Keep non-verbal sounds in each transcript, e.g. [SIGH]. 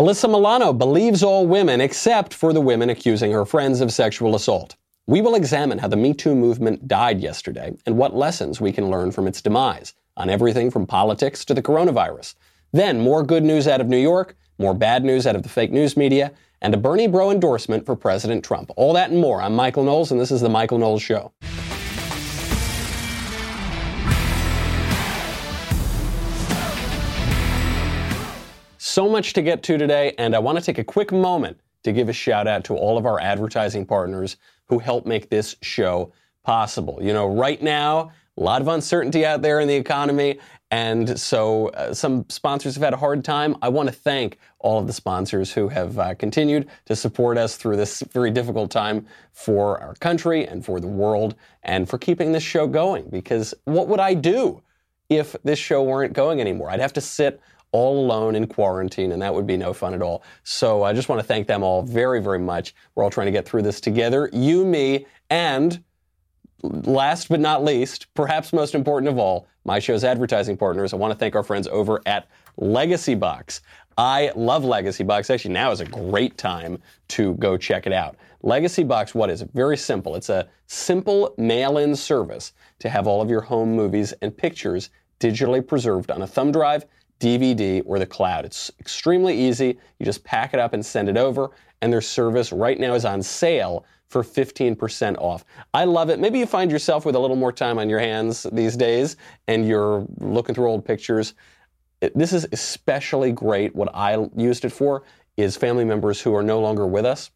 Alyssa Milano believes all women except for the women accusing her friends of sexual assault. We will examine how the Me Too movement died yesterday and what lessons we can learn from its demise on everything from politics to the coronavirus. Then, more good news out of New York, more bad news out of the fake news media, and a Bernie Bro endorsement for President Trump. All that and more. I'm Michael Knowles, and this is The Michael Knowles Show. So much to get to today, and I want to take a quick moment to give a shout out to all of our advertising partners who help make this show possible. You know, right now, a lot of uncertainty out there in the economy, and so uh, some sponsors have had a hard time. I want to thank all of the sponsors who have uh, continued to support us through this very difficult time for our country and for the world and for keeping this show going. Because what would I do if this show weren't going anymore? I'd have to sit all alone in quarantine, and that would be no fun at all. So I just want to thank them all very, very much. We're all trying to get through this together. You, me, and last but not least, perhaps most important of all, my show's advertising partners. I want to thank our friends over at Legacy Box. I love Legacy Box. Actually, now is a great time to go check it out. Legacy Box, what is it? Very simple. It's a simple mail in service to have all of your home movies and pictures digitally preserved on a thumb drive DVD, or the cloud. It's extremely easy. You just pack it up and send it over, and their service right now is on sale for 15% off. I love it. Maybe you find yourself with a little more time on your hands these days and you're looking through old pictures. This is especially great. What I used it for is family members who are no longer with us.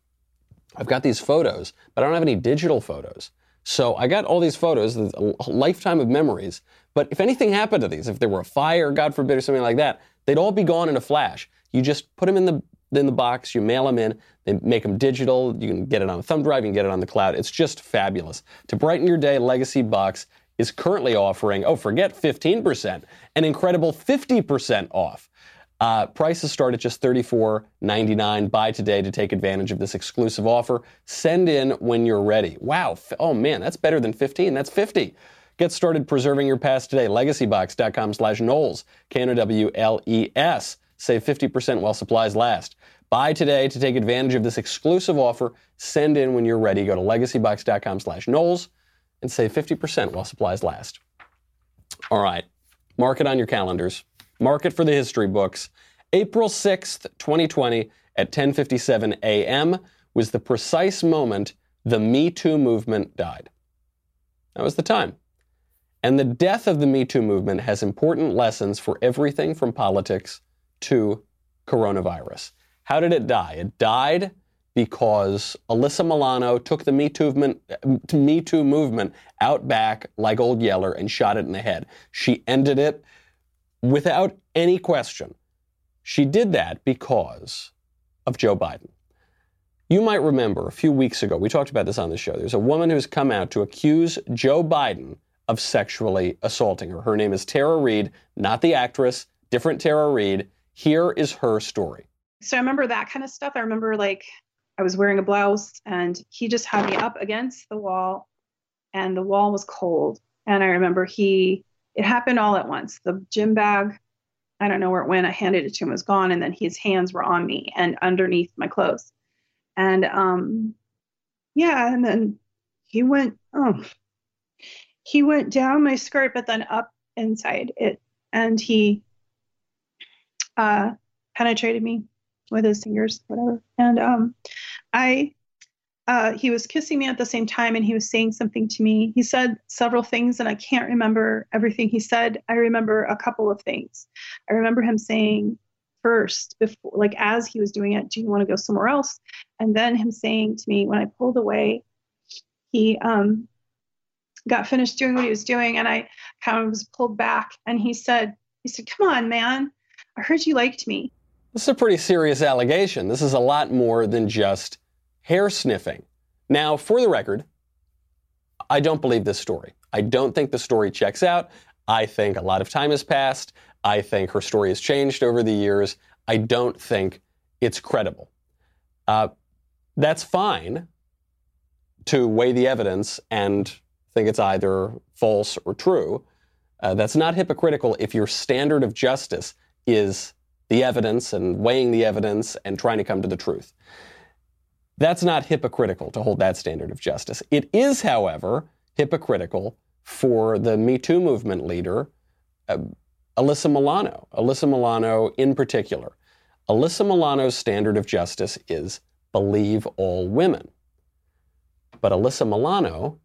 I've got these photos, but I don't have any digital photos. So I got all these photos, a lifetime of memories. But if anything happened to these, if there were a fire, God forbid, or something like that, they'd all be gone in a flash. You just put them in the in the box, you mail them in, they make them digital. You can get it on a thumb drive, you can get it on the cloud. It's just fabulous. To brighten your day, Legacy Box is currently offering, oh, forget 15%, an incredible 50% off. Uh, prices start at just $34.99. Buy today to take advantage of this exclusive offer. Send in when you're ready. Wow. Oh man, that's better than 15. That's 50. Get started preserving your past today. Legacybox.com slash Knowles. K-N-O-W-L-E-S. Save 50% while supplies last. Buy today to take advantage of this exclusive offer. Send in when you're ready. Go to legacybox.com slash Knowles and save 50% while supplies last. All right. Mark it on your calendars. Mark it for the history books. April 6th, 2020 at 10:57 a.m. was the precise moment the Me Too movement died. That was the time. And the death of the Me Too movement has important lessons for everything from politics to coronavirus. How did it die? It died because Alyssa Milano took the Me Too movement, Me Too movement out back like old Yeller and shot it in the head. She ended it without any question. She did that because of Joe Biden. You might remember a few weeks ago, we talked about this on the show. There's a woman who's come out to accuse Joe Biden of sexually assaulting her. Her name is Tara Reade, not the actress, different Tara Reade. Here is her story. So I remember that kind of stuff. I remember like I was wearing a blouse and he just had me up against the wall and the wall was cold. And I remember he it happened all at once. The gym bag, I don't know where it went. I handed it to him, it was gone, and then his hands were on me and underneath my clothes. And um, yeah, and then he went, oh, he went down my skirt, but then up inside it, and he uh, penetrated me with his fingers, whatever. And um, I uh, he was kissing me at the same time and he was saying something to me. He said several things and I can't remember everything he said. I remember a couple of things. I remember him saying first, before, like as he was doing it, do you want to go somewhere else? And then him saying to me when I pulled away, he um, got finished doing what he was doing and I kind of was pulled back and he said, he said, come on, man, I heard you liked me. This is a pretty serious allegation. This is a lot more than just hair sniffing. Now, for the record, I don't believe this story. I don't think the story checks out. I think a lot of time has passed. I think her story has changed over the years. I don't think it's credible. Uh, that's fine to weigh the evidence and think it's either false or true. Uh, that's not hypocritical if your standard of justice is the evidence and weighing the evidence and trying to come to the truth. That's not hypocritical to hold that standard of justice. It is, however, hypocritical for the Me Too movement leader, uh, Alyssa Milano. Alyssa Milano, in particular. Alyssa Milano's standard of justice is believe all women. But Alyssa Milano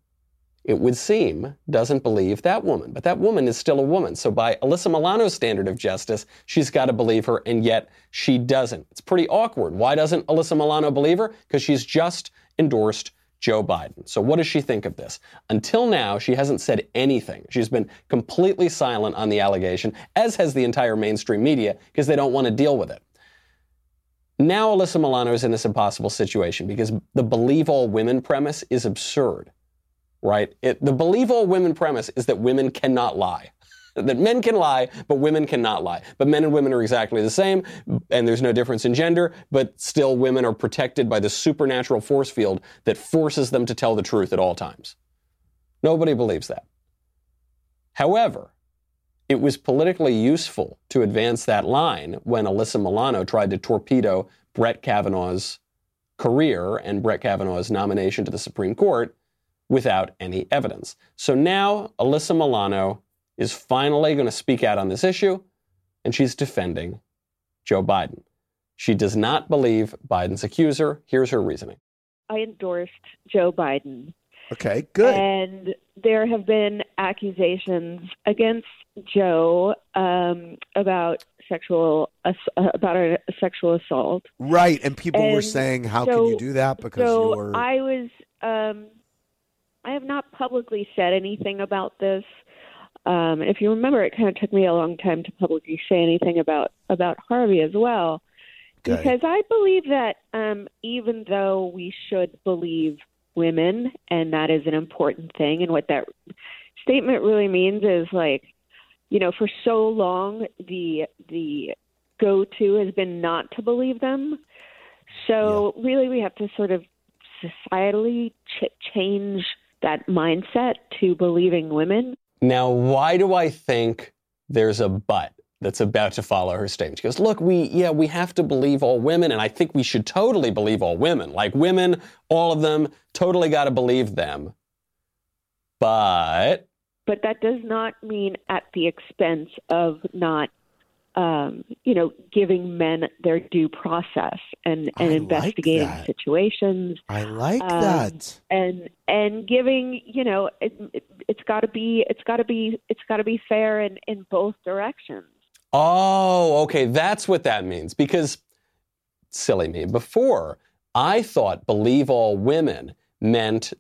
it would seem, doesn't believe that woman. But that woman is still a woman. So by Alyssa Milano's standard of justice, she's got to believe her, and yet she doesn't. It's pretty awkward. Why doesn't Alyssa Milano believe her? Because she's just endorsed Joe Biden. So what does she think of this? Until now, she hasn't said anything. She's been completely silent on the allegation, as has the entire mainstream media, because they don't want to deal with it. Now Alyssa Milano is in this impossible situation because the believe all women premise is absurd right? It, the believe all women premise is that women cannot lie. [LAUGHS] that men can lie, but women cannot lie. But men and women are exactly the same, and there's no difference in gender, but still women are protected by the supernatural force field that forces them to tell the truth at all times. Nobody believes that. However, it was politically useful to advance that line when Alyssa Milano tried to torpedo Brett Kavanaugh's career and Brett Kavanaugh's nomination to the Supreme Court without any evidence. So now Alyssa Milano is finally going to speak out on this issue, and she's defending Joe Biden. She does not believe Biden's accuser. Here's her reasoning. I endorsed Joe Biden. Okay, good. And there have been accusations against Joe um, about sexual uh, about a, a, sexual assault. Right, and people and were saying, "How so, can you do that?" Because so you're. I was um, I have not publicly said anything about this. Um, if you remember, it kind of took me a long time to publicly say anything about about Harvey as well, okay. because I believe that um, even though we should believe women, and that is an important thing, and what that statement really means is like, you know, for so long the the go to has been not to believe them. So yeah. really, we have to sort of societally ch- change that mindset to believing women. Now, why do I think there's a but that's about to follow her statement? She goes, Look, we, yeah, we have to believe all women, and I think we should totally believe all women. Like women, all of them, totally got to believe them. But. But that does not mean at the expense of not um, you know, giving men their due process and, and investigating like situations. I like um, that. And and giving, you know, it, it, it's got to be it's got to be it's got to be fair in in both directions. Oh, okay, that's what that means. Because silly me, before I thought believe all women meant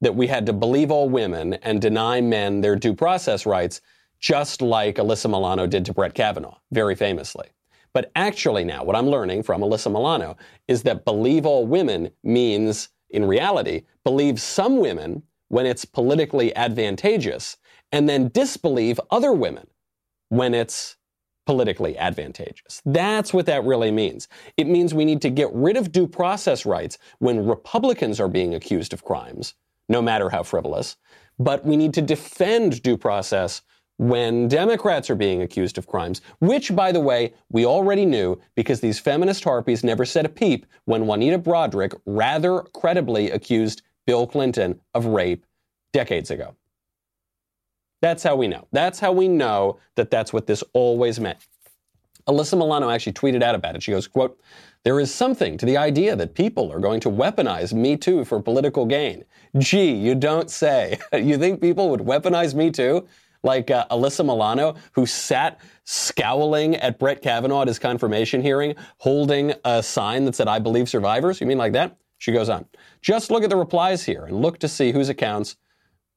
that we had to believe all women and deny men their due process rights just like Alyssa Milano did to Brett Kavanaugh, very famously. But actually, now, what I'm learning from Alyssa Milano is that believe all women means, in reality, believe some women when it's politically advantageous, and then disbelieve other women when it's politically advantageous. That's what that really means. It means we need to get rid of due process rights when Republicans are being accused of crimes, no matter how frivolous, but we need to defend due process when Democrats are being accused of crimes, which, by the way, we already knew because these feminist harpies never said a peep when Juanita Broaddrick rather credibly accused Bill Clinton of rape decades ago. That's how we know. That's how we know that that's what this always meant. Alyssa Milano actually tweeted out about it. She goes, quote, there is something to the idea that people are going to weaponize Me Too for political gain. Gee, you don't say. [LAUGHS] you think people would weaponize Me Too? Like uh, Alyssa Milano, who sat scowling at Brett Kavanaugh at his confirmation hearing, holding a sign that said, I believe survivors? You mean like that? She goes on. Just look at the replies here and look to see whose accounts,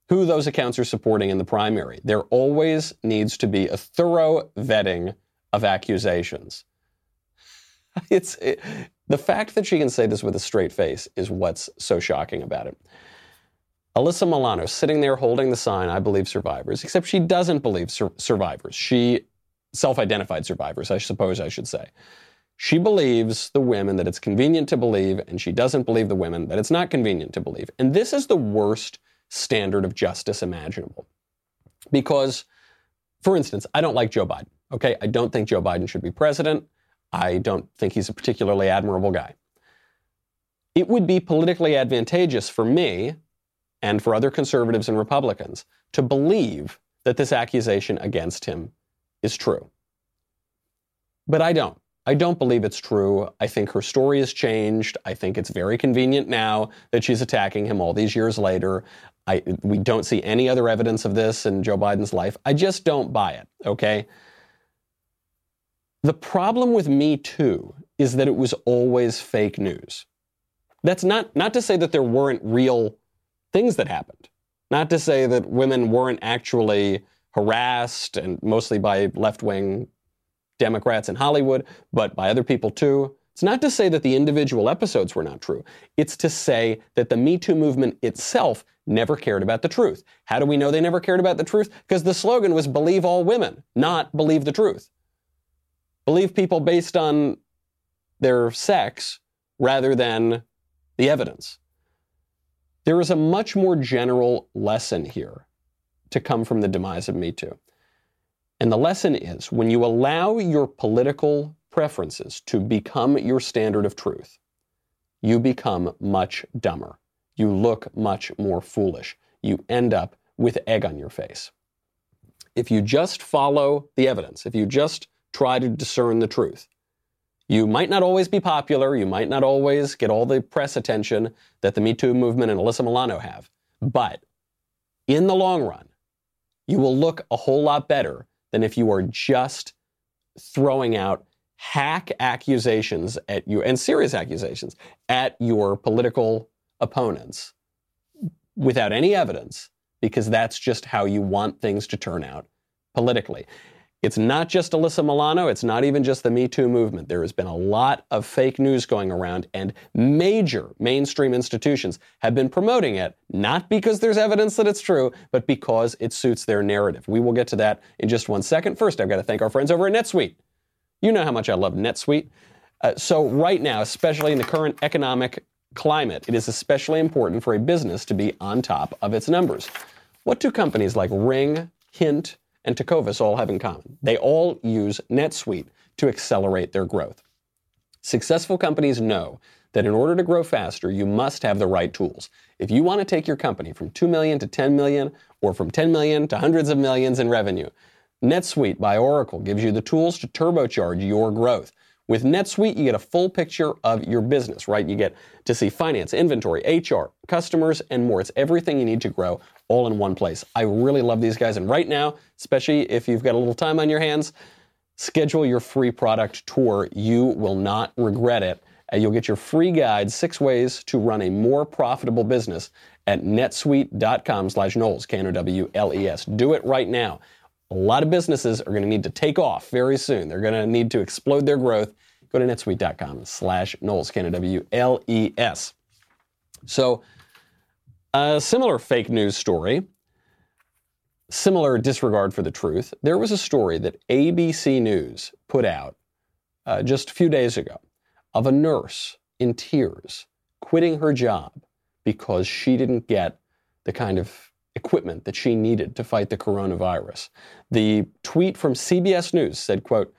who those accounts are supporting in the primary. There always needs to be a thorough vetting of accusations. [LAUGHS] It's it, the fact that she can say this with a straight face is what's so shocking about it. Alyssa Milano sitting there holding the sign, I believe survivors, except she doesn't believe sur- survivors. She self identified survivors, I suppose I should say. She believes the women that it's convenient to believe, and she doesn't believe the women that it's not convenient to believe. And this is the worst standard of justice imaginable. Because, for instance, I don't like Joe Biden. Okay, I don't think Joe Biden should be president. I don't think he's a particularly admirable guy. It would be politically advantageous for me and for other conservatives and Republicans to believe that this accusation against him is true. But I don't. I don't believe it's true. I think her story has changed. I think it's very convenient now that she's attacking him all these years later. I, we don't see any other evidence of this in Joe Biden's life. I just don't buy it, okay? The problem with Me Too is that it was always fake news. That's not, not to say that there weren't real things that happened, not to say that women weren't actually harassed and mostly by left wing Democrats in Hollywood, but by other people too. It's not to say that the individual episodes were not true. It's to say that the Me Too movement itself never cared about the truth. How do we know they never cared about the truth? Because the slogan was believe all women, not believe the truth. Believe people based on their sex rather than the evidence. There is a much more general lesson here to come from the demise of Me Too. And the lesson is when you allow your political preferences to become your standard of truth, you become much dumber. You look much more foolish. You end up with egg on your face. If you just follow the evidence, if you just try to discern the truth, you might not always be popular. You might not always get all the press attention that the Me Too movement and Alyssa Milano have. But in the long run, you will look a whole lot better than if you are just throwing out hack accusations at you and serious accusations at your political opponents without any evidence because that's just how you want things to turn out politically. It's not just Alyssa Milano. It's not even just the Me Too movement. There has been a lot of fake news going around, and major mainstream institutions have been promoting it, not because there's evidence that it's true, but because it suits their narrative. We will get to that in just one second. First, I've got to thank our friends over at NetSuite. You know how much I love NetSuite. Uh, so, right now, especially in the current economic climate, it is especially important for a business to be on top of its numbers. What do companies like Ring, Hint, and Tecovas all have in common. They all use NetSuite to accelerate their growth. Successful companies know that in order to grow faster, you must have the right tools. If you want to take your company from 2 million to 10 million or from 10 million to hundreds of millions in revenue, NetSuite by Oracle gives you the tools to turbocharge your growth. With NetSuite, you get a full picture of your business, right? You get to see finance, inventory, HR, customers, and more. It's everything you need to grow all in one place. I really love these guys. And right now, especially if you've got a little time on your hands, schedule your free product tour. You will not regret it. And you'll get your free guide, six ways to run a more profitable business at netsuite.com slash Knowles, K-N-O-W-L-E-S. Do it right now. A lot of businesses are going to need to take off very soon. They're going to need to explode their growth. Go to netsuite.com slash Knowles, K-N-O-W-L-E-S. So a similar fake news story, similar disregard for the truth. There was a story that ABC News put out uh, just a few days ago of a nurse in tears quitting her job because she didn't get the kind of equipment that she needed to fight the coronavirus. The tweet from CBS News said, quote,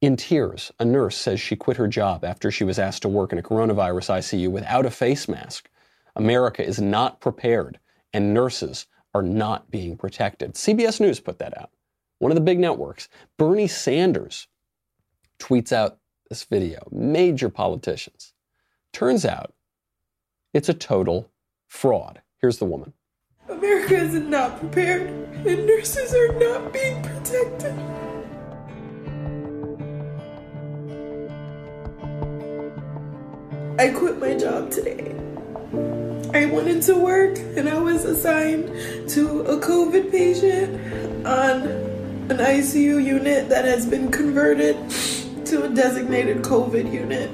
in tears, a nurse says she quit her job after she was asked to work in a coronavirus ICU without a face mask. America is not prepared, and nurses are not being protected. CBS News put that out. One of the big networks. Bernie Sanders tweets out this video. Major politicians. Turns out it's a total fraud. Here's the woman. America is not prepared, and nurses are not being protected. I quit my job today. I went into work and I was assigned to a COVID patient on an ICU unit that has been converted to a designated COVID unit.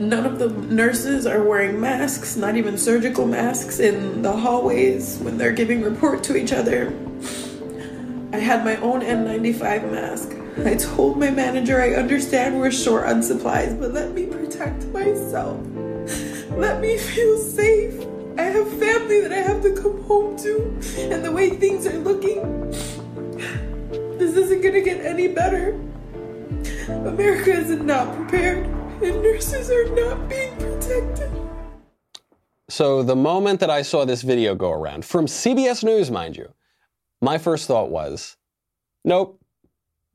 None of the nurses are wearing masks, not even surgical masks, in the hallways when they're giving report to each other. I had my own N95 mask. I told my manager I understand we're short on supplies, but let me protect myself. Let me feel safe. I have family that I have to come home to, and the way things are looking, This isn't gonna get any better. America is not prepared, and nurses are not being protected. So, the moment that I saw this video go around, from CBS News, mind you, my first thought was, nope,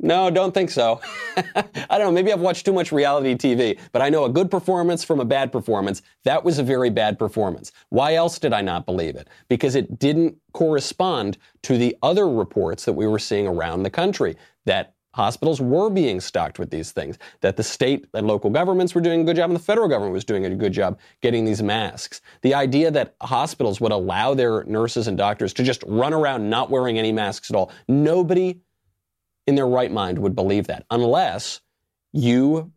no, don't think so. [LAUGHS] I don't know. Maybe I've watched too much reality TV, but I know a good performance from a bad performance. That was a very bad performance. Why else did I not believe it? Because it didn't correspond to the other reports that we were seeing around the country that hospitals were being stocked with these things, that the state and local governments were doing a good job, and the federal government was doing a good job getting these masks. The idea that hospitals would allow their nurses and doctors to just run around not wearing any masks at all. Nobody in their right mind would believe that unless you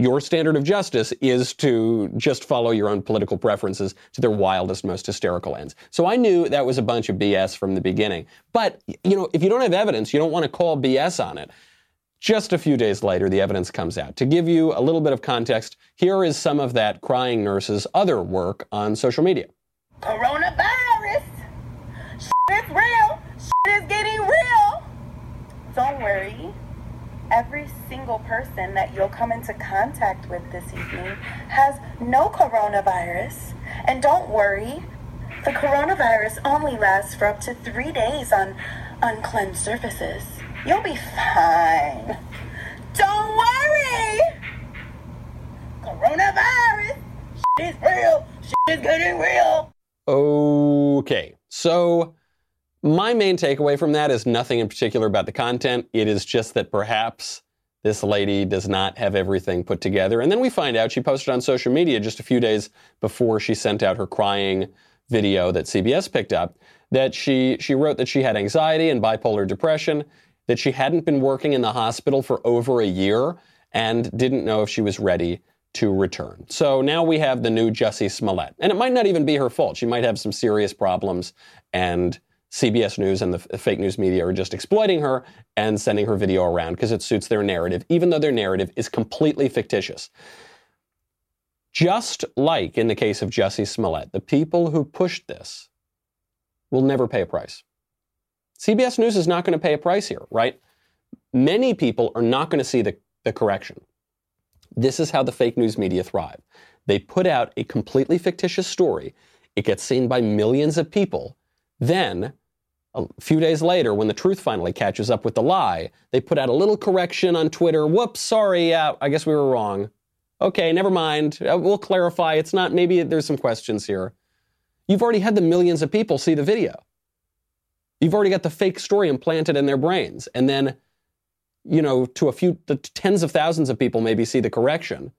your standard of justice is to just follow your own political preferences to their wildest, most hysterical ends. So I knew that was a bunch of BS from the beginning. But, you know, if you don't have evidence, you don't want to call BS on it. Just a few days later, the evidence comes out. To give you a little bit of context, here is some of that crying nurse's other work on social media. Coronavirus! Shit is real! Shit is getting real! Don't worry. Every single person that you'll come into contact with this evening has no coronavirus. And don't worry, the coronavirus only lasts for up to three days on uncleansed surfaces. You'll be fine. Don't worry! Coronavirus! Shit is real! Shit is getting real! Okay, so my main takeaway from that is nothing in particular about the content. It is just that perhaps this lady does not have everything put together. And then we find out she posted on social media just a few days before she sent out her crying video that CBS picked up that she, she wrote that she had anxiety and bipolar depression, that she hadn't been working in the hospital for over a year and didn't know if she was ready to return. So now we have the new Jussie Smollett. And it might not even be her fault. She might have some serious problems and CBS News and the fake news media are just exploiting her and sending her video around because it suits their narrative, even though their narrative is completely fictitious. Just like in the case of Jesse Smollett, the people who pushed this will never pay a price. CBS News is not going to pay a price here, right? Many people are not going to see the, the correction. This is how the fake news media thrive. They put out a completely fictitious story. It gets seen by millions of people. Then a few days later, when the truth finally catches up with the lie, they put out a little correction on Twitter. Whoops, sorry, yeah, I guess we were wrong. Okay, never mind. Uh, we'll clarify. It's not, maybe there's some questions here. You've already had the millions of people see the video. You've already got the fake story implanted in their brains. And then, you know, to a few, the tens of thousands of people maybe see the correction.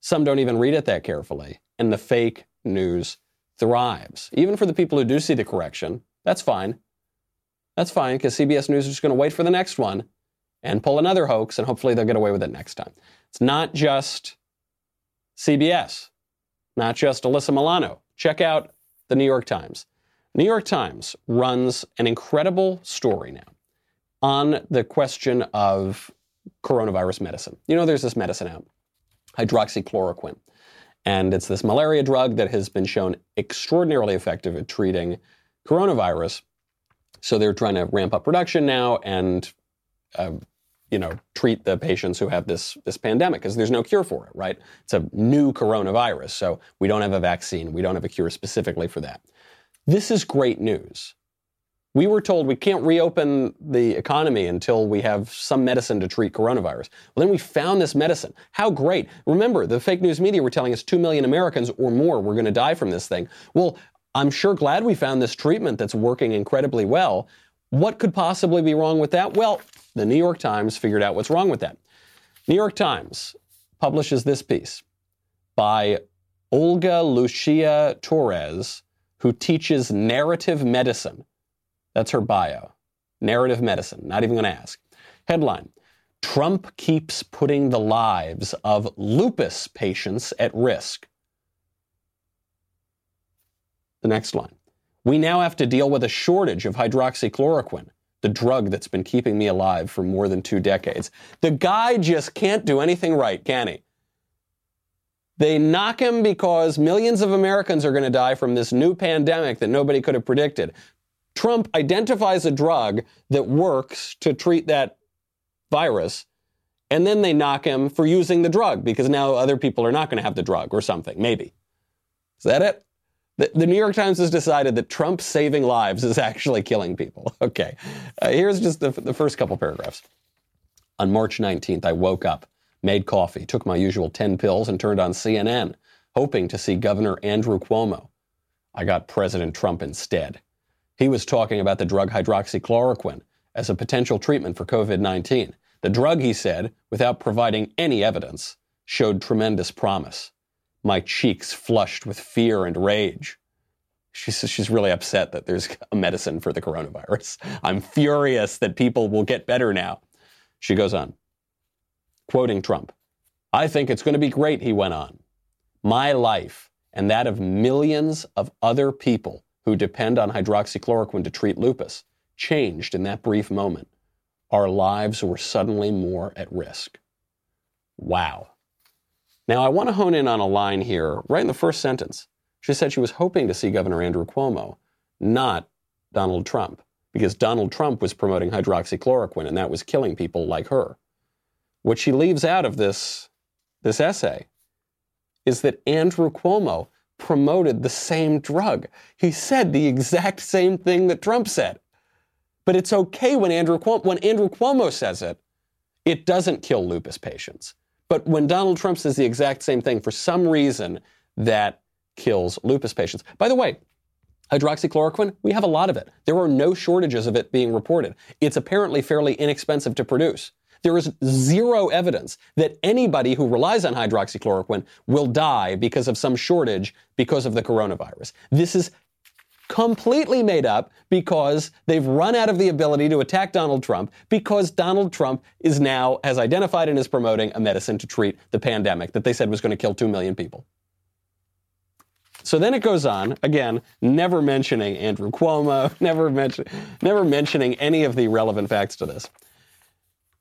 Some don't even read it that carefully. And the fake news thrives. Even for the people who do see the correction, that's fine. That's fine because CBS News is just going to wait for the next one and pull another hoax, and hopefully they'll get away with it next time. It's not just CBS, not just Alyssa Milano. Check out the New York Times. New York Times runs an incredible story now on the question of coronavirus medicine. You know, there's this medicine out, hydroxychloroquine. And it's this malaria drug that has been shown extraordinarily effective at treating coronavirus. So they're trying to ramp up production now and, uh, you know, treat the patients who have this this pandemic because there's no cure for it, right? It's a new coronavirus, so we don't have a vaccine. We don't have a cure specifically for that. This is great news. We were told we can't reopen the economy until we have some medicine to treat coronavirus. Well, then we found this medicine. How great. Remember, the fake news media were telling us 2 million Americans or more were going to die from this thing. Well, I'm sure glad we found this treatment that's working incredibly well. What could possibly be wrong with that? Well, the New York Times figured out what's wrong with that. New York Times publishes this piece by Olga Lucia Torres, who teaches narrative medicine. That's her bio. Narrative medicine. Not even going to ask. Headline Trump keeps putting the lives of lupus patients at risk. The next line. We now have to deal with a shortage of hydroxychloroquine, the drug that's been keeping me alive for more than two decades. The guy just can't do anything right, can he? They knock him because millions of Americans are going to die from this new pandemic that nobody could have predicted. Trump identifies a drug that works to treat that virus, and then they knock him for using the drug because now other people are not going to have the drug or something, maybe. Is that it? The, the, New York Times has decided that Trump saving lives is actually killing people. [LAUGHS] Okay. Uh, here's just the, the first couple paragraphs. On March 19th, I woke up, made coffee, took my usual 10 pills, and turned on CNN, hoping to see Governor Andrew Cuomo. I got President Trump instead. He was talking about the drug hydroxychloroquine as a potential treatment for COVID 19. The drug, he said, without providing any evidence, showed tremendous promise. My cheeks flushed with fear and rage. She's, she's really upset that there's a medicine for the coronavirus. I'm furious that people will get better now. She goes on, quoting Trump I think it's going to be great, he went on. My life and that of millions of other people who depend on hydroxychloroquine to treat lupus changed in that brief moment. Our lives were suddenly more at risk. Wow. Now, I want to hone in on a line here, right in the first sentence. She said she was hoping to see Governor Andrew Cuomo, not Donald Trump, because Donald Trump was promoting hydroxychloroquine and that was killing people like her. What she leaves out of this, this essay is that Andrew Cuomo promoted the same drug. He said the exact same thing that Trump said. But it's okay when Andrew Cuomo, when Andrew Cuomo says it, it doesn't kill lupus patients. But when Donald Trump says the exact same thing, for some reason, that kills lupus patients. By the way, hydroxychloroquine, we have a lot of it. There are no shortages of it being reported. It's apparently fairly inexpensive to produce. There is zero evidence that anybody who relies on hydroxychloroquine will die because of some shortage because of the coronavirus. This is completely made up because they've run out of the ability to attack Donald Trump because Donald Trump is now has identified and is promoting a medicine to treat the pandemic that they said was going to kill 2 million people. So then it goes on, again, never mentioning Andrew Cuomo, [LAUGHS] never mention, never mentioning any of the relevant facts to this.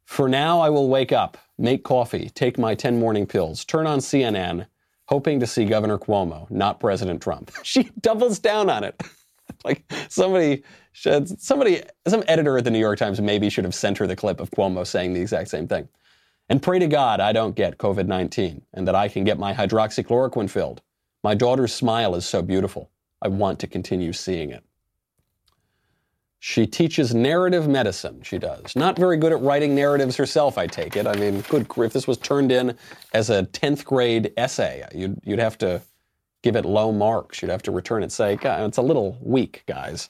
For now, I will wake up, make coffee, take my 10 morning pills, turn on CNN, hoping to see Governor Cuomo, not President Trump. [LAUGHS] She doubles down on it. [LAUGHS] like somebody should, somebody, some editor at the New York Times maybe should have sent her the clip of Cuomo saying the exact same thing. And pray to God I don't get COVID 19 and that I can get my hydroxychloroquine filled. My daughter's smile is so beautiful. I want to continue seeing it. She teaches narrative medicine, she does. Not very good at writing narratives herself, I take it. I mean, good, if this was turned in as a 10th grade essay, you'd, you'd have to give it low marks. You'd have to return it, say, it's a little weak, guys.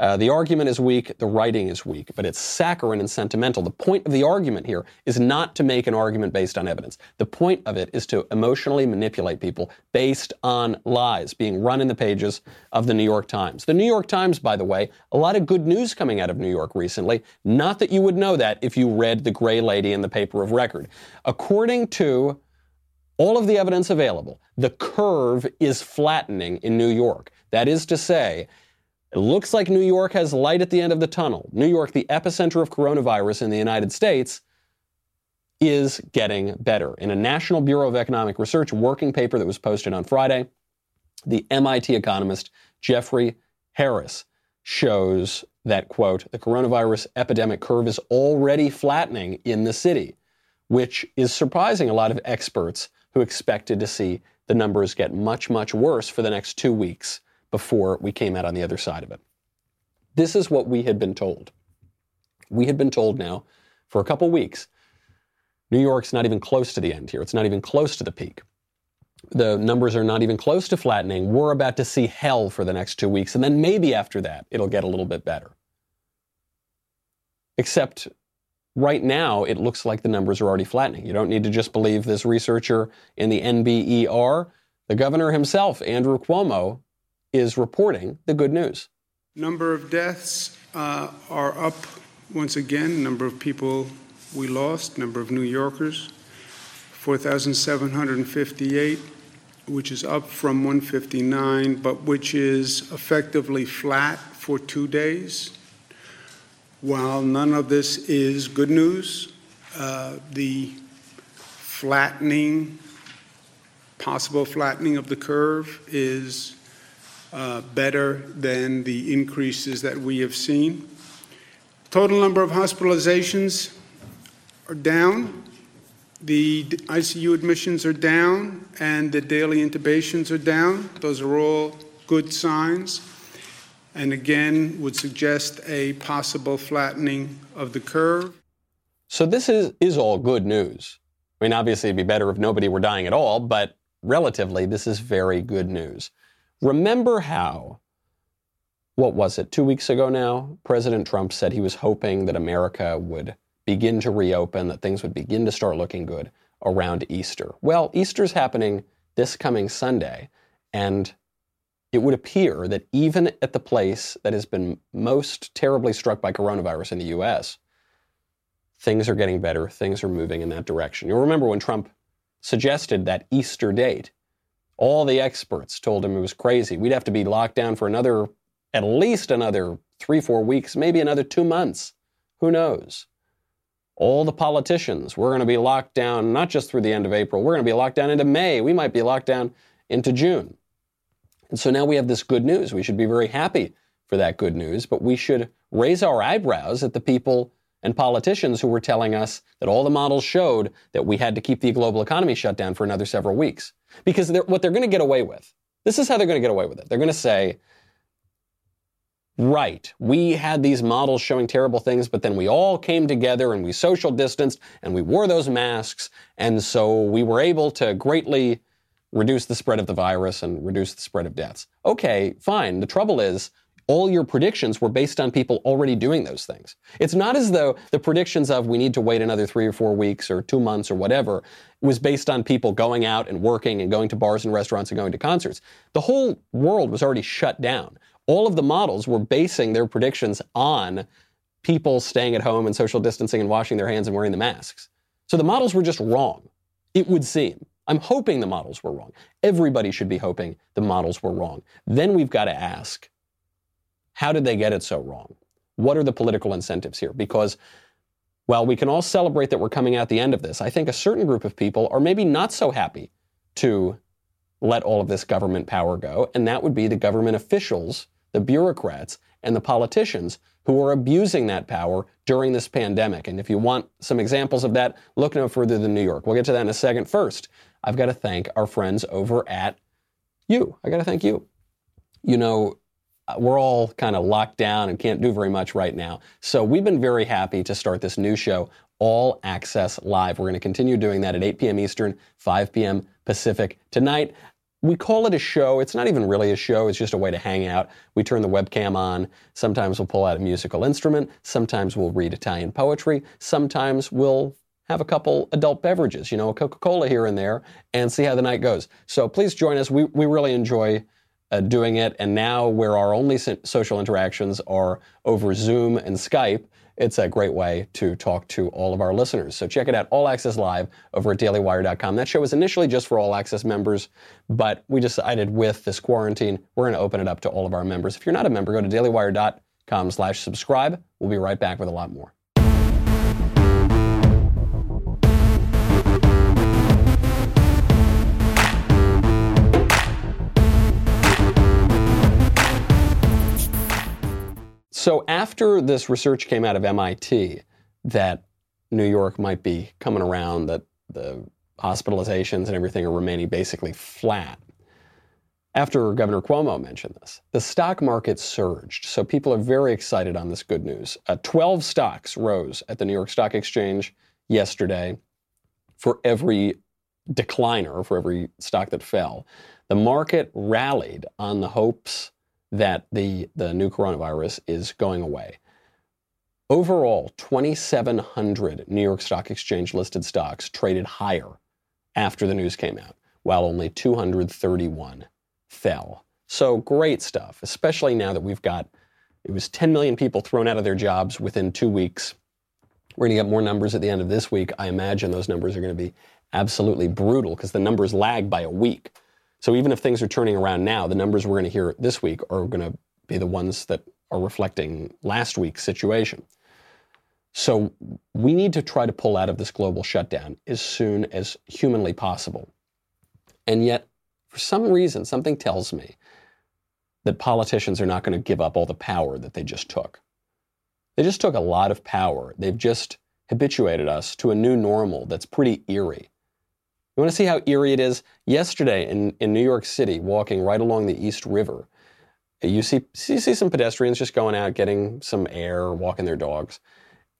Uh, the argument is weak, the writing is weak, but it's saccharine and sentimental. The point of the argument here is not to make an argument based on evidence. The point of it is to emotionally manipulate people based on lies being run in the pages of the New York Times. The New York Times, by the way, a lot of good news coming out of New York recently. Not that you would know that if you read The Gray Lady in the paper of record. According to all of the evidence available, the curve is flattening in New York. That is to say, it looks like New York has light at the end of the tunnel. New York, the epicenter of coronavirus in the United States, is getting better. In a National Bureau of Economic Research working paper that was posted on Friday, the MIT economist Jeffrey Harris shows that, quote, the coronavirus epidemic curve is already flattening in the city, which is surprising a lot of experts who expected to see the numbers get much, much worse for the next two weeks before we came out on the other side of it. This is what we had been told. We had been told now for a couple weeks New York's not even close to the end here. It's not even close to the peak. The numbers are not even close to flattening. We're about to see hell for the next two weeks, and then maybe after that, it'll get a little bit better. Except right now, it looks like the numbers are already flattening. You don't need to just believe this researcher in the NBER. The governor himself, Andrew Cuomo, is reporting the good news. Number of deaths uh, are up once again. Number of people we lost. Number of New Yorkers, 4,758, which is up from 159, but which is effectively flat for two days. While none of this is good news, uh, the flattening, possible flattening of the curve is uh, better than the increases that we have seen. Total number of hospitalizations are down. The ICU admissions are down, and the daily intubations are down. Those are all good signs, and again, would suggest a possible flattening of the curve. So, this is, is all good news. I mean, obviously, it'd be better if nobody were dying at all, but relatively, this is very good news. Remember how, what was it, two weeks ago now, President Trump said he was hoping that America would begin to reopen, that things would begin to start looking good around Easter. Well, Easter's happening this coming Sunday, and it would appear that even at the place that has been most terribly struck by coronavirus in the US, things are getting better, things are moving in that direction. You'll remember when Trump suggested that Easter date, all the experts told him it was crazy. We'd have to be locked down for another, at least another three, four weeks, maybe another two months. Who knows? All the politicians, we're going to be locked down not just through the end of April, we're going to be locked down into May. We might be locked down into June. And so now we have this good news. We should be very happy for that good news, but we should raise our eyebrows at the people and politicians who were telling us that all the models showed that we had to keep the global economy shut down for another several weeks. Because they're, what they're going to get away with, this is how they're going to get away with it. They're going to say, right, we had these models showing terrible things, but then we all came together and we social distanced and we wore those masks, and so we were able to greatly reduce the spread of the virus and reduce the spread of deaths. Okay, fine. The trouble is, all your predictions were based on people already doing those things. It's not as though the predictions of we need to wait another three or four weeks or two months or whatever was based on people going out and working and going to bars and restaurants and going to concerts. The whole world was already shut down. All of the models were basing their predictions on people staying at home and social distancing and washing their hands and wearing the masks. So the models were just wrong, it would seem. I'm hoping the models were wrong. Everybody should be hoping the models were wrong. Then we've got to ask, how did they get it so wrong? What are the political incentives here? Because while we can all celebrate that we're coming out the end of this, I think a certain group of people are maybe not so happy to let all of this government power go, and that would be the government officials, the bureaucrats, and the politicians who are abusing that power during this pandemic. And if you want some examples of that, look no further than New York. We'll get to that in a second. First, I've got to thank our friends over at you. I got to thank you. You know, uh, we're all kind of locked down and can't do very much right now. So we've been very happy to start this new show, All Access Live. We're going to continue doing that at 8 p.m. Eastern, 5 p.m. Pacific tonight. We call it a show. It's not even really a show. It's just a way to hang out. We turn the webcam on. Sometimes we'll pull out a musical instrument. Sometimes we'll read Italian poetry. Sometimes we'll have a couple adult beverages, you know, a Coca Cola here and there, and see how the night goes. So please join us. We, we really enjoy uh, doing it. And now, where our only social interactions are over Zoom and Skype, it's a great way to talk to all of our listeners. So check it out, All Access Live over at dailywire.com. That show was initially just for All Access members, but we decided with this quarantine, we're going to open it up to all of our members. If you're not a member, go to dailywire.com slash subscribe. We'll be right back with a lot more. So after this research came out of MIT that New York might be coming around, that the hospitalizations and everything are remaining basically flat. After Governor Cuomo mentioned this, the stock market surged. So people are very excited on this good news. Uh, 12 stocks rose at the New York Stock Exchange yesterday for every decliner, for every stock that fell. The market rallied on the hopes that the, the new coronavirus is going away. Overall, 2,700 New York Stock Exchange listed stocks traded higher after the news came out, while only 231 fell. So great stuff, especially now that we've got, it was 10 million people thrown out of their jobs within two weeks. We're going to get more numbers at the end of this week. I imagine those numbers are going to be absolutely brutal because the numbers lag by a week. So even if things are turning around now, the numbers we're going to hear this week are going to be the ones that are reflecting last week's situation. So we need to try to pull out of this global shutdown as soon as humanly possible. And yet, for some reason, something tells me that politicians are not going to give up all the power that they just took. They just took a lot of power. They've just habituated us to a new normal that's pretty eerie. You want to see how eerie it is? Yesterday in, in New York City, walking right along the East River, you see, you see some pedestrians just going out, getting some air, walking their dogs.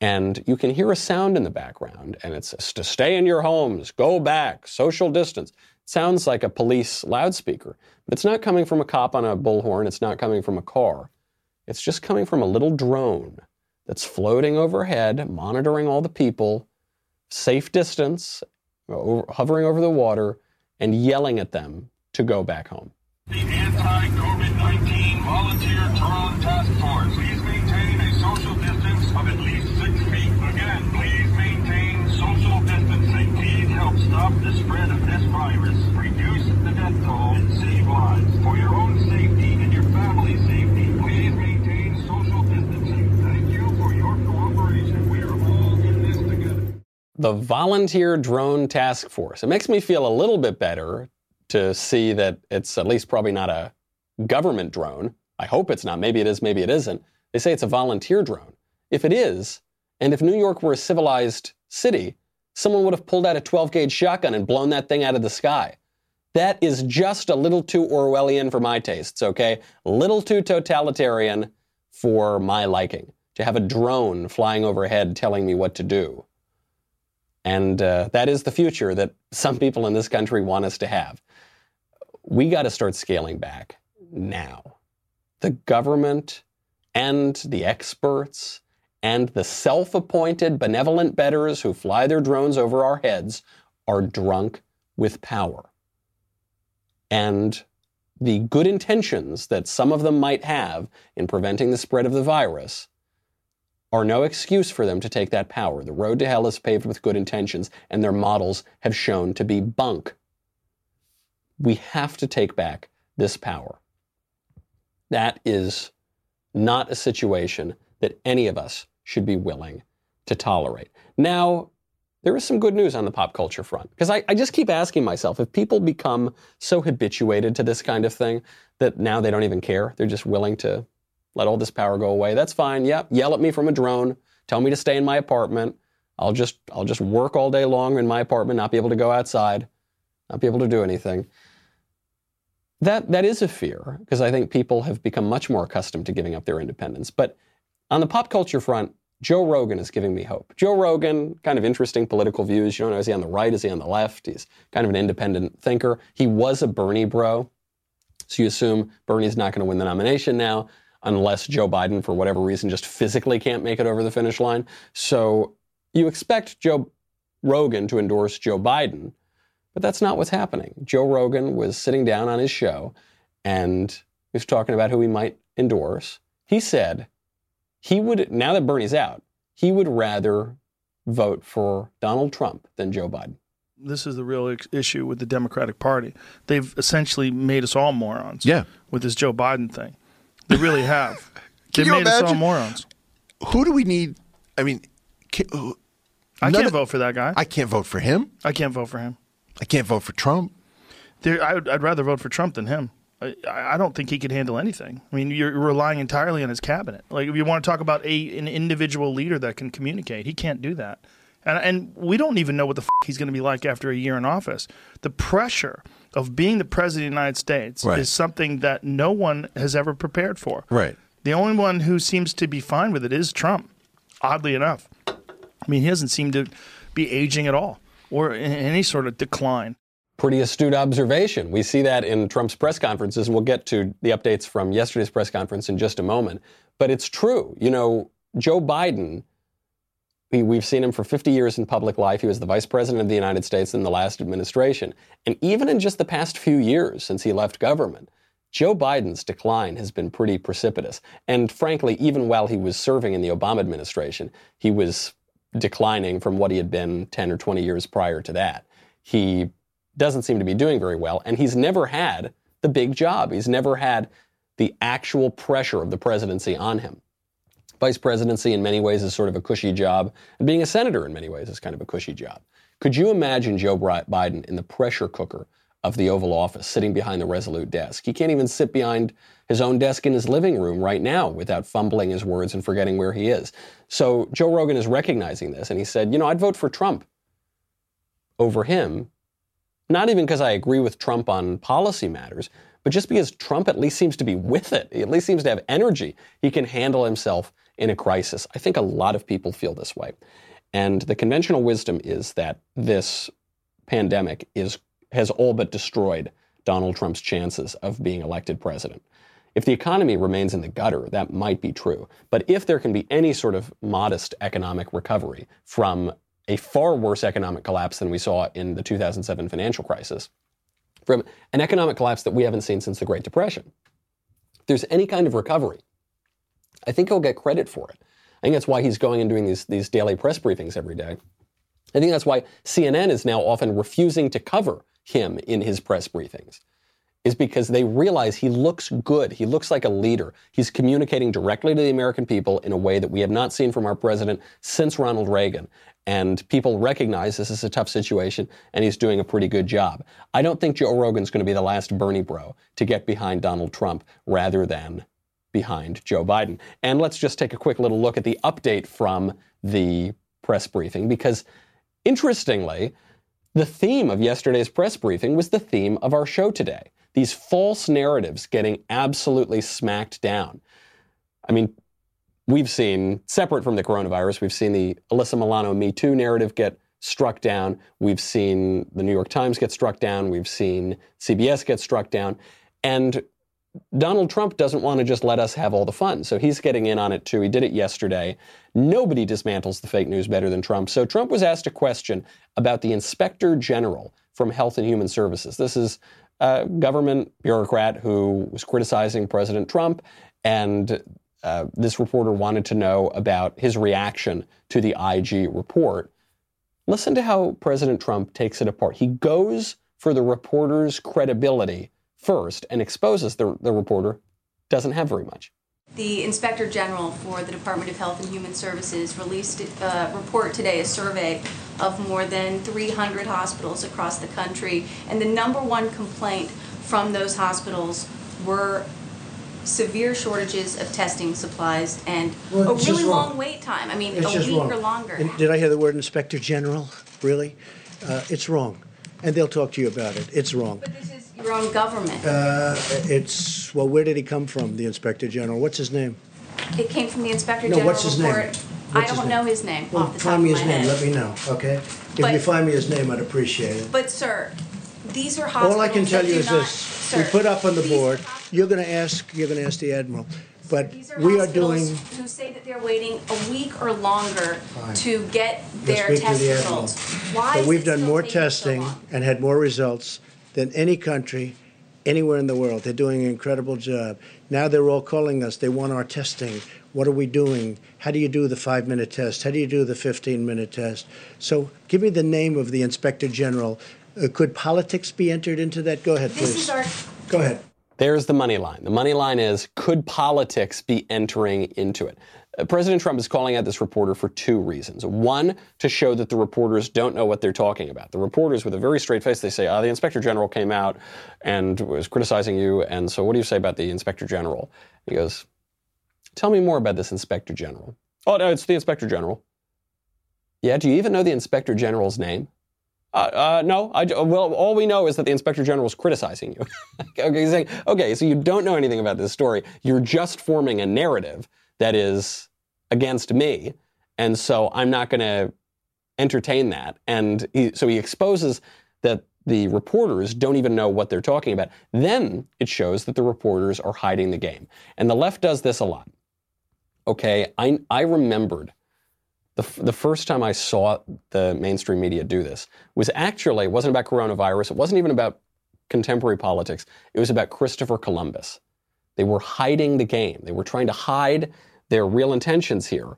And you can hear a sound in the background, and it says, to stay in your homes, go back, social distance. It sounds like a police loudspeaker, but it's not coming from a cop on a bullhorn. It's not coming from a car. It's just coming from a little drone that's floating overhead, monitoring all the people, safe distance, over, hovering over the water, and yelling at them to go back home. The anti-COVID 19 volunteer drone task force. Please maintain a social distance of at least six feet. Again, please maintain social distancing. Please help stop the spread of this virus, reduce the death toll, and save lives. For your own safety and your family's safety, please maintain social distancing. Thank you for your cooperation. We are all in this together. The Volunteer Drone Task Force. It makes me feel a little bit better to see that it's at least probably not a government drone. I hope it's not. Maybe it is, maybe it isn't. They say it's a volunteer drone. If it is, and if New York were a civilized city, someone would have pulled out a 12 gauge shotgun and blown that thing out of the sky. That is just a little too Orwellian for my tastes, okay? A little too totalitarian for my liking. To have a drone flying overhead telling me what to do. And uh, that is the future that some people in this country want us to have. We got to start scaling back now. The government and the experts and the self appointed benevolent betters who fly their drones over our heads are drunk with power. And the good intentions that some of them might have in preventing the spread of the virus are no excuse for them to take that power. The road to hell is paved with good intentions, and their models have shown to be bunk. We have to take back this power. That is not a situation that any of us should be willing to tolerate. Now, there is some good news on the pop culture front because I, I, just keep asking myself if people become so habituated to this kind of thing that now they don't even care, they're just willing to let all this power go away. That's fine. Yep. Yell at me from a drone. Tell me to stay in my apartment. I'll just I'll just work all day long in my apartment, not be able to go outside, not be able to do anything. That that is a fear because I think people have become much more accustomed to giving up their independence. But on the pop culture front, Joe Rogan is giving me hope. Joe Rogan, kind of interesting political views. You don't know, is he on the right? Is he on the left? He's kind of an independent thinker. He was a Bernie bro. So you assume Bernie's not going to win the nomination now unless Joe Biden, for whatever reason, just physically can't make it over the finish line. So you expect Joe Rogan to endorse Joe Biden, but that's not what's happening. Joe Rogan was sitting down on his show and he was talking about who he might endorse. He said he would, now that Bernie's out, he would rather vote for Donald Trump than Joe Biden. This is the real issue with the Democratic Party. They've essentially made us all morons. Yeah. With this Joe Biden thing. They really have. [LAUGHS] Can they you made us all imagine? morons. Who do we need? I mean, can, who- I can't of- vote for that guy. I can't vote for him. I can't vote for him. I can't vote for Trump. There, I would, I'd rather vote for Trump than him. I, I don't think he could handle anything. I mean, you're relying entirely on his cabinet. Like, if you want to talk about a an individual leader that can communicate, he can't do that. And, and we don't even know what the f- he's going to be like after a year in office. The pressure of being the president of the United States Right. is something that no one has ever prepared for. Right. The only one who seems to be fine with it is Trump, oddly enough. I mean, he doesn't seem to be aging at all or in any sort of decline. Pretty astute observation. We see that in Trump's press conferences, and we'll get to the updates from yesterday's press conference in just a moment. But it's true. You know, Joe Biden, we, we've seen him for 50 years in public life. He was the vice president of the United States in the last administration. And even in just the past few years since he left government, Joe Biden's decline has been pretty precipitous. And frankly, even while he was serving in the Obama administration, he was declining from what he had been 10 or 20 years prior to that. He doesn't seem to be doing very well, and he's never had the big job. He's never had the actual pressure of the presidency on him. Vice presidency, in many ways, is sort of a cushy job, and being a senator, in many ways, is kind of a cushy job. Could you imagine Joe Biden in the pressure cooker of the Oval Office, sitting behind the Resolute desk. He can't even sit behind his own desk in his living room right now without fumbling his words and forgetting where he is. So Joe Rogan is recognizing this, and he said, You know, I'd vote for Trump over him, not even because I agree with Trump on policy matters, but just because Trump at least seems to be with it. He at least seems to have energy. He can handle himself in a crisis. I think a lot of people feel this way. And the conventional wisdom is that this pandemic is has all but destroyed Donald Trump's chances of being elected president. If the economy remains in the gutter, that might be true. But if there can be any sort of modest economic recovery from a far worse economic collapse than we saw in the 2007 financial crisis, from an economic collapse that we haven't seen since the Great Depression, if there's any kind of recovery, I think he'll get credit for it. I think that's why he's going and doing these, these daily press briefings every day. I think that's why CNN is now often refusing to cover him in his press briefings is because they realize he looks good. He looks like a leader. He's communicating directly to the American people in a way that we have not seen from our president since Ronald Reagan. And people recognize this is a tough situation, and he's doing a pretty good job. I don't think Joe Rogan's going to be the last Bernie bro to get behind Donald Trump rather than behind Joe Biden. And let's just take a quick little look at the update from the press briefing, because interestingly, the theme of yesterday's press briefing was the theme of our show today. These false narratives getting absolutely smacked down. I mean, we've seen, separate from the coronavirus, we've seen the Alyssa Milano Me Too narrative get struck down. We've seen the New York Times get struck down. We've seen CBS get struck down. And Donald Trump doesn't want to just let us have all the fun. So he's getting in on it too. He did it yesterday. Nobody dismantles the fake news better than Trump. So Trump was asked a question about the inspector general from Health and Human Services. This is a government bureaucrat who was criticizing President Trump. And uh, this reporter wanted to know about his reaction to the IG report. Listen to how President Trump takes it apart. He goes for the reporter's credibility first and exposes the, the reporter doesn't have very much. The Inspector General for the Department of Health and Human Services released a report today, a survey of more than 300 hospitals across the country. And the number one complaint from those hospitals were severe shortages of testing supplies and Well, a really just wrong. long wait time. I mean, It's a just week wrong. or longer. And Did I hear the word inspector general? Really? Uh, it's wrong. And they'll talk to you about it. It's wrong. But this is your own government. Uh, it's, well, where did he come from, the inspector general? What's his name? it came from the Inspector No, General what's his name? report. I What's his don't name? know his name Well, off the top find me my his name, head. let me know, okay? If But- you find me his name, I'd appreciate it. But sir, these are hospitals All I can tell that you do is not- this, we sir, put up on the these board, you're gonna ask, you're gonna ask the admiral, but These are we are hospitals doing, who say that they're waiting a week or longer Fine. to get You'll their speak to test the admiral. results. Why but is we've it done still more taking so testing long? and had more results than any country anywhere in the world. They're doing an incredible job. Now they're all calling us. They want our testing. What are we doing? How do you do the five minute test? How do you do the 15 minute test? So give me the name of the inspector general. Uh, could politics be entered into that? Go ahead, This please. is our Go ahead. There's the money line. The money line is could politics be entering into it? President Trump is calling out this reporter for two reasons. One, to show that the reporters don't know what they're talking about. The reporters, with a very straight face, they say, oh, the inspector general came out and was criticizing you, and so what do you say about the inspector general? He goes, Tell me more about this inspector general. Oh, no, it's the inspector general. Yeah, do you even know the inspector general's name? Uh, uh, no, I, well, all we know is that the inspector general is criticizing you. [LAUGHS] okay, he's saying, okay, so you don't know anything about this story. You're just forming a narrative that is against me, and so I'm not going to entertain that. And he, so he exposes that the reporters don't even know what they're talking about. Then it shows that the reporters are hiding the game, and the left does this a lot. Okay, I I remembered the, f- the first time I saw the mainstream media do this was actually, it wasn't about coronavirus. It wasn't even about contemporary politics. It was about Christopher Columbus. They were hiding the game. They were trying to hide their real intentions here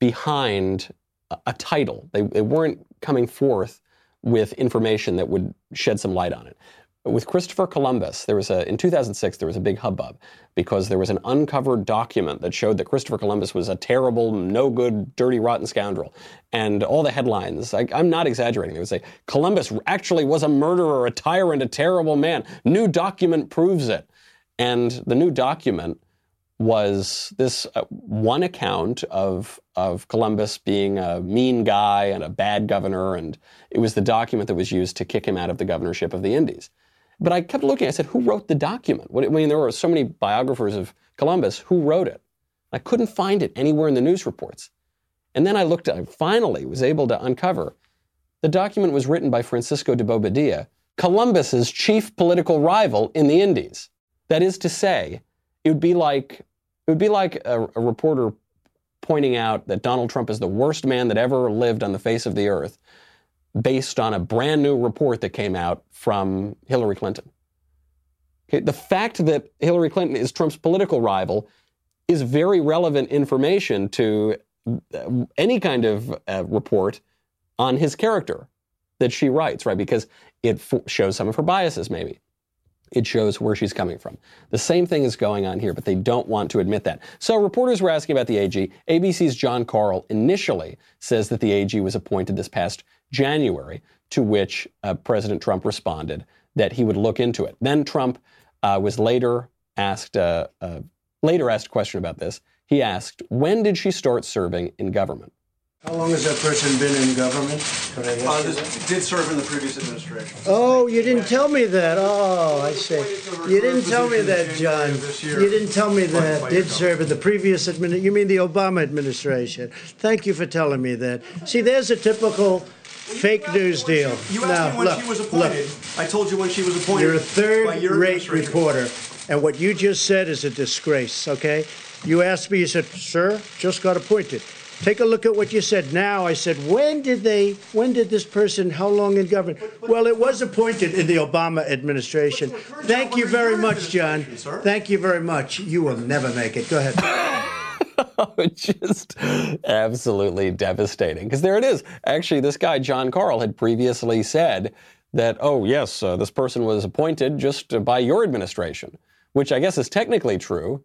behind a, a title. They, they weren't coming forth with information that would shed some light on it. with Christopher Columbus, there was a in 2006 there was a big hubbub because there was an uncovered document that showed that Christopher Columbus was a terrible, no good, dirty, rotten scoundrel, and all the headlines. I, I'm not exaggerating. They would say Columbus actually was a murderer, a tyrant, a terrible man. New document proves it, and the new document was this uh, one account of of Columbus being a mean guy and a bad governor, and it was the document that was used to kick him out of the governorship of the Indies. But I kept looking. I said, "Who wrote the document?" I mean, there were so many biographers of Columbus. Who wrote it? I couldn't find it anywhere in the news reports. And then I looked. I finally was able to uncover the document was written by Francisco de Bobadilla, Columbus's chief political rival in the Indies. That is to say, it would be like it would be like a, a reporter pointing out that Donald Trump is the worst man that ever lived on the face of the earth, based on a brand new report that came out from Hillary Clinton. Okay, the fact that Hillary Clinton is Trump's political rival is very relevant information to uh, any kind of uh, report on his character that she writes, right? Because it f- shows some of her biases, maybe. It shows where she's coming from. The same thing is going on here, but they don't want to admit that. So reporters were asking about the AG. ABC's Jon Karl initially says that the AG was appointed this past January, to which uh, President Trump responded that he would look into it. Then Trump uh, was later asked uh, uh later asked a question about this. He asked, "When did she start serving in government?" How long has that person been in government? Could I Uh, this did serve in the previous administration. Oh, you didn't tell me that. Oh, I see. You didn't tell me that, John. You didn't tell me that. Did serve in the previous admin. You mean the Obama administration? Thank you for telling me that. See, there's a typical fake news deal. You Now, asked me when look, she was look. appointed. I told you when she was appointed. You're a by your third-rate administration. reporter, and what you just said is a disgrace. Okay? You asked me. You said, "Sir, just got appointed." Take a look at what you said now. I said, when did they, when did this person, how long in government? Well, it was appointed in the Obama administration. Thank you very much, John. Thank you very much. You will never make it. Go ahead. [LAUGHS] just absolutely devastating. Because there it is. Actually, this guy, Jon Karl, had previously said that, oh, yes, uh, this person was appointed just uh, by your administration, which I guess is technically true.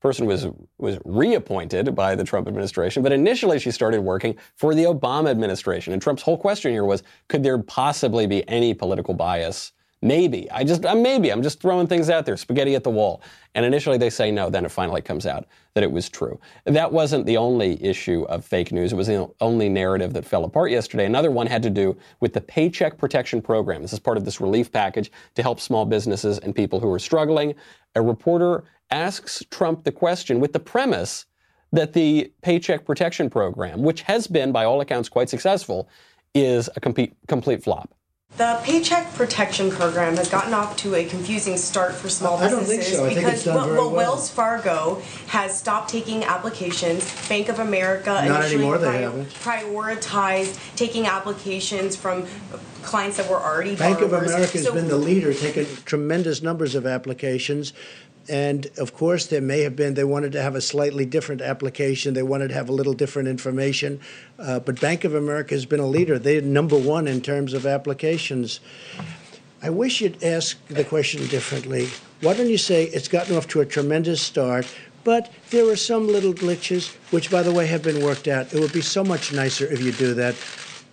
Person was was reappointed by the Trump administration, but initially she started working for the Obama administration. And Trump's whole question here was, could there possibly be any political bias? Maybe. I just uh, maybe I'm just throwing things out there, spaghetti at the wall. And initially they say no, then it finally comes out that it was true. That wasn't the only issue of fake news. It was the only narrative that fell apart yesterday. Another one had to do with the Paycheck Protection Program. This is part of this relief package to help small businesses and people who are struggling. A reporter asks Trump the question with the premise that the Paycheck Protection Program, which has been by all accounts quite successful, is a complete complete flop. The Paycheck Protection Program has gotten off to a confusing start for small I don't think businesses so. Because well, well, well. Wells Fargo has stopped taking applications. Bank of America Not initially anymore, they haven't. prioritized taking applications from clients that were already Bank of. America has So- been the leader, taking tremendous numbers of applications. And of course, there may have been, they wanted to have a slightly different application. They wanted to have a little different information. Uh, but Bank of America has been a leader. They're number one in terms of applications. I wish you'd ask the question differently. Why don't you say it's gotten off to a tremendous start, but there are some little glitches, which, by the way, have been worked out. It would be so much nicer if you do that.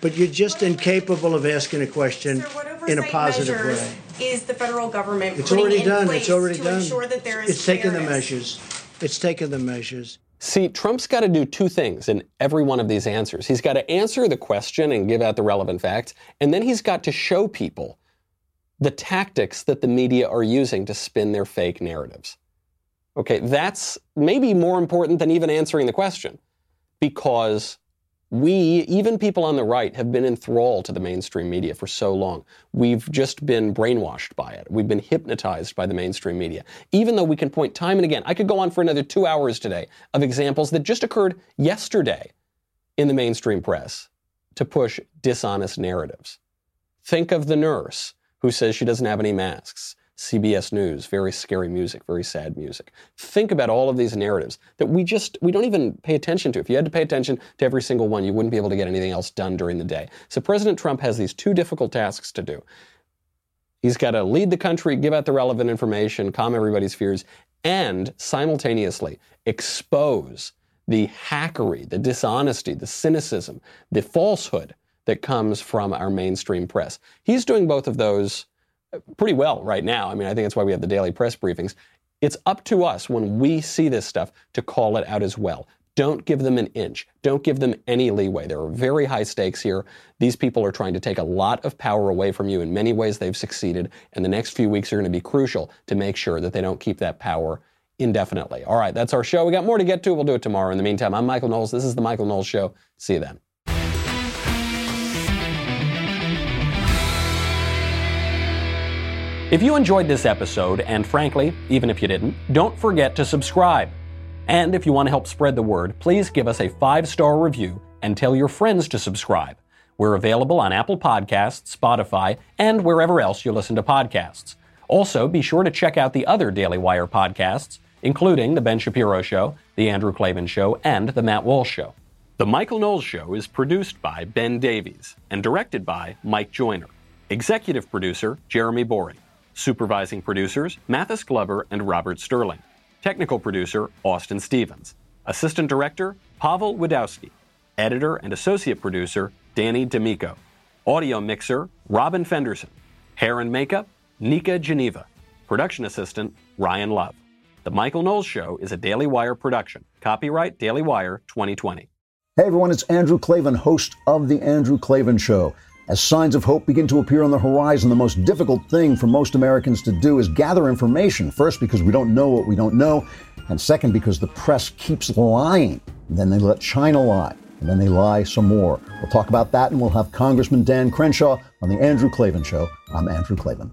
But you're just incapable of asking a question in a positive measures way. Is the federal government It's putting already in done. place It's already to done. ensure that there is It's taken the measures. It's taken the measures. See, Trump's got to do two things in every one of these answers. He's got to answer the question and give out the relevant facts, and then he's got to show people the tactics that the media are using to spin their fake narratives. Okay, that's maybe more important than even answering the question because we, even people on the right, have been enthralled to the mainstream media for so long. We've just been brainwashed by it. We've been hypnotized by the mainstream media. Even though we can point time and again, I could go on for another two hours today of examples that just occurred yesterday in the mainstream press to push dishonest narratives. Think of the nurse who says she doesn't have any masks. CBS News, very scary music, very sad music. Think about all of these narratives that we just we don't even pay attention to. If you had to pay attention to every single one, you wouldn't be able to get anything else done during the day. So President Trump has these two difficult tasks to do. He's got to lead the country, give out the relevant information, calm everybody's fears, and simultaneously expose the hackery, the dishonesty, the cynicism, the falsehood that comes from our mainstream press. He's doing both of those pretty well right now. I mean, I think that's why we have the daily press briefings. It's up to us when we see this stuff to call it out as well. Don't give them an inch. Don't give them any leeway. There are very high stakes here. These people are trying to take a lot of power away from you. In many ways, they've succeeded. And the next few weeks are going to be crucial to make sure that they don't keep that power indefinitely. All right, that's our show. We got more to get to. We'll do it tomorrow. In the meantime, I'm Michael Knowles. This is The Michael Knowles Show. See you then. If you enjoyed this episode, and frankly, even if you didn't, don't forget to subscribe. And if you want to help spread the word, please give us a five star review and tell your friends to subscribe. We're available on Apple Podcasts, Spotify, and wherever else you listen to podcasts. Also, be sure to check out the other Daily Wire podcasts, including The Ben Shapiro Show, The Andrew Klavan Show, and The Matt Walsh Show. The Michael Knowles Show is produced by Ben Davies and directed by Mike Joyner. Executive producer Jeremy Boring. Supervising producers Mathis Glover and Robert Sterling. Technical producer Austin Stevens. Assistant director Pavel Wadowski. Editor and associate producer Danny D'Amico. Audio mixer Robin Fenderson. Hair and makeup Nika Geneva. Production assistant Ryan Love. The Michael Knowles Show is a Daily Wire production. Copyright Daily Wire 2020. Hey everyone, it's Andrew Klavan, host of The Andrew Klavan Show. As signs of hope begin to appear on the horizon, the most difficult thing for most Americans to do is gather information. First, because we don't know what we don't know, and second, because the press keeps lying. And then they let China lie, and then they lie some more. We'll talk about that, and we'll have Congressman Dan Crenshaw on The Andrew Klavan Show. I'm Andrew Klavan.